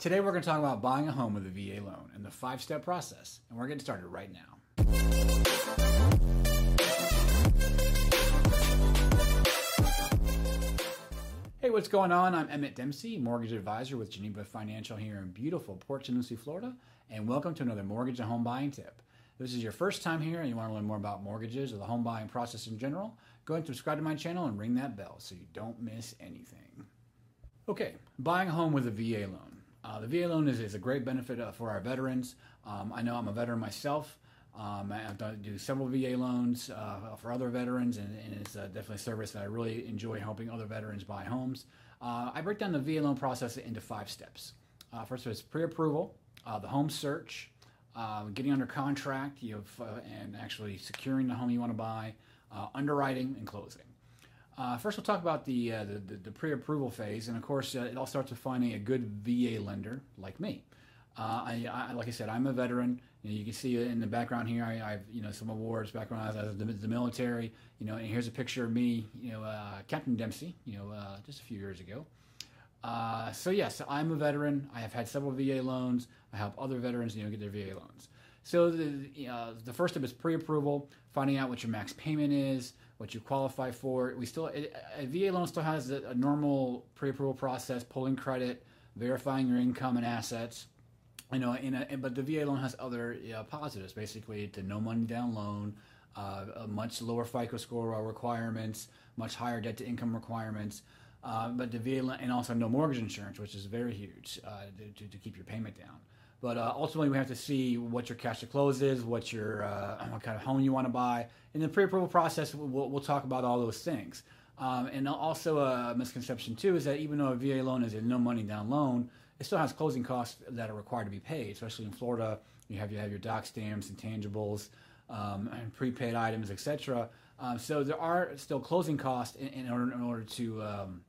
Today we're going to talk about buying a home with a VA loan and the five step process, and we're getting started right now. Hey, what's going on? I'm Emmett Dempsey, mortgage advisor with Geneva Financial here in beautiful Port St. Florida, and welcome to another mortgage and home buying tip. If this is your first time here and you want to learn more about mortgages or the home buying process in general, go ahead and subscribe to my channel and ring that bell so you don't miss anything. Okay, buying a home with a VA loan. Uh, the VA loan is, is a great benefit uh, for our veterans. Um, I know I'm a veteran myself. Um, I've done do several VA loans uh, for other veterans, and, and it's uh, definitely a service that I really enjoy helping other veterans buy homes. I break down the VA loan process into five steps. First is pre-approval, the home search, getting under contract, you have, and actually securing the home you want to buy, underwriting, and closing. Uh, first, we'll talk about the, uh, the, the, pre-approval phase, and of course, uh, it all starts with finding a good VA lender like me. Uh, I, I, like I said, I'm a veteran. You, know, you, can see in the background here, I, have you know some awards background as the, the, military. You know, and here's a picture of me, you know, uh, Captain Dempsey. You know, uh, just a few years ago. so yes, I'm a veteran. I have had several VA loans. I help other veterans, you know, get their VA loans. So the the first step is pre-approval, finding out what your max payment is what you qualify for. We still a, a VA loan still has a, a normal pre-approval process, pulling credit, verifying your income and assets. You know, in a, but the VA loan has other positives. Basically, to no money down loan, uh, a much lower FICO score requirements, much higher debt to income requirements. Uh, but the VA loan, and also no mortgage insurance, which is very huge uh, to, to keep your payment down. But uh, ultimately, we have to see what your cash to close is, what your uh, what kind of home you want to buy. In the pre-approval process, we'll, we'll talk about all those things. Um, and also a misconception too is that even though a VA loan is a no money down loan, it still has closing costs that are required to be paid. Especially in Florida, you have you have your doc stamps, intangibles, um, and prepaid items, etc. Um, so there are still closing costs in, in order in order to um,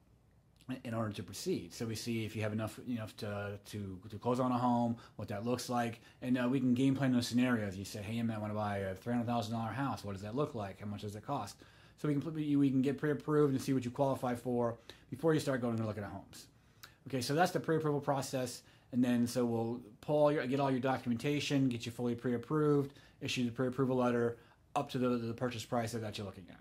in order to proceed. So we see if you have enough enough to to, to close on a home, what that looks like, and uh, we can game plan those scenarios. You say, hey, I want to buy a three hundred thousand dollar house. What does that look like? How much does it cost? So we can we can get pre-approved and see what you qualify for before you start going to look at homes. Okay, so that's the pre-approval process, and then so we'll pull your, get all your documentation, get you fully pre-approved, issue the pre-approval letter up to the, the purchase price that you're looking at.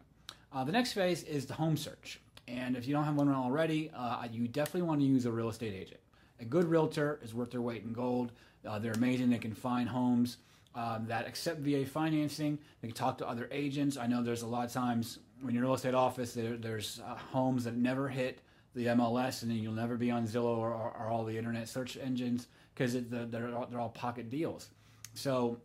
Uh, the next phase is the home search. And if you don't have one already, uh, you definitely want to use a real estate agent. A good realtor is worth their weight in gold. Uh, they're amazing. They can find homes um, that accept VA financing. They can talk to other agents. I know there's a lot of times when you're in real estate office, there, there's uh, homes that never hit the MLS, and then you'll never be on Zillow or, or, or all the internet search engines because they're, they're all pocket deals. So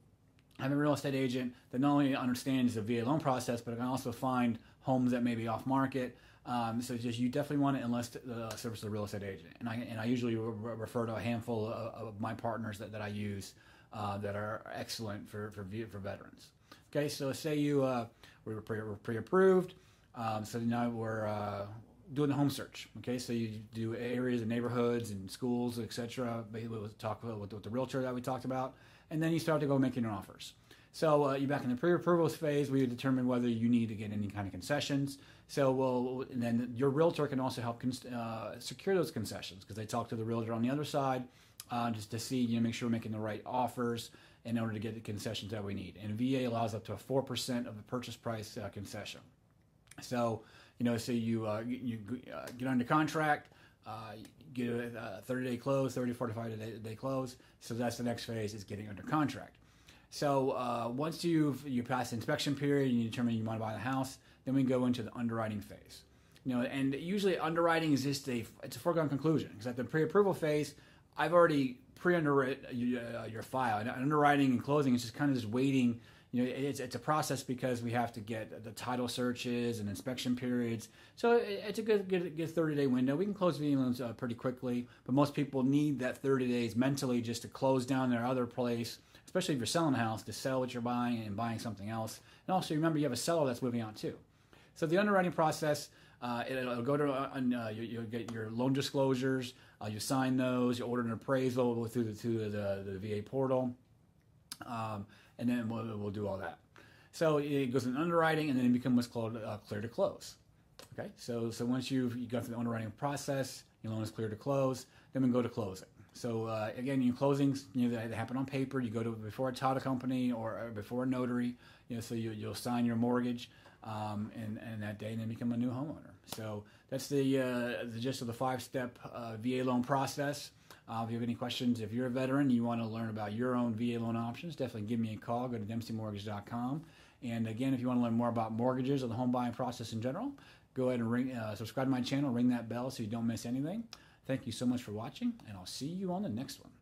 having a real estate agent that not only understands the VA loan process, but can also find homes that may be off market um, so just you definitely want to enlist the service of a real estate agent, and I and I usually re- refer to a handful of, of, my partners that, that I use uh, that are excellent for for for veterans. Okay, so say you uh, we're pre approved, um, so now we're uh, doing the home search. Okay, so you do areas and neighborhoods and schools, etc. We'll talk with, with the realtor that we talked about, and then you start to go making offers. So uh, you're back in the pre-approvals phase. We determine whether you need to get any kind of concessions. So we'll, then your realtor can also help uh, secure those concessions because they talk to the realtor on the other side uh, just to see, you know, make sure we're making the right offers in order to get the concessions that we need. And VA allows up to a 4% of the purchase price uh, concession. So, you know, say you, uh, you uh, get under contract, uh, get a 30 day close, 30 45 day, day close. So that's the next phase is getting under contract. So uh, once you've you pass the inspection period and you determine you want to buy the house, then we go into the underwriting phase. You know, and usually underwriting is just a it's a foregone conclusion because at the pre-approval phase, I've already pre-underwritten uh, your file. And underwriting and closing is just kind of just waiting. You know, it's, it's a process because we have to get the title searches and inspection periods. So it's a good good, good 30 day window. We can close VA loans uh, pretty quickly, but most people need that 30 days mentally just to close down their other place especially if you're selling a house, to sell what you're buying and buying something else. And also remember you have a seller that's moving out too. So the underwriting process, uh, it, will go to uh, uh, you, you'll get your loan disclosures. Uh, you sign those. You order an appraisal through the through the, the VA portal, um, and then we'll, we'll do all that. So it goes in underwriting, and then it becomes what's called uh, clear to close. Okay, so so once you've you go through the underwriting process, your loan is clear to close. then we go to closing. So uh, again, your closings, you know, they happen on paper. You go to before a title company or, or before a notary. You know, so you, you'll sign your mortgage, um, and, and that day, and then become a new homeowner. So that's the uh, the gist of the five step uh, VA loan process. Uh, if you have any questions, if you're a veteran, you want to learn about your own VA loan options, definitely give me a call. Go to dempseymortgage.com. And again, if you want to learn more about mortgages or the home buying process in general, go ahead and ring, uh, subscribe to my channel, ring that bell so you don't miss anything. Thank you so much for watching, and I'll see you on the next one.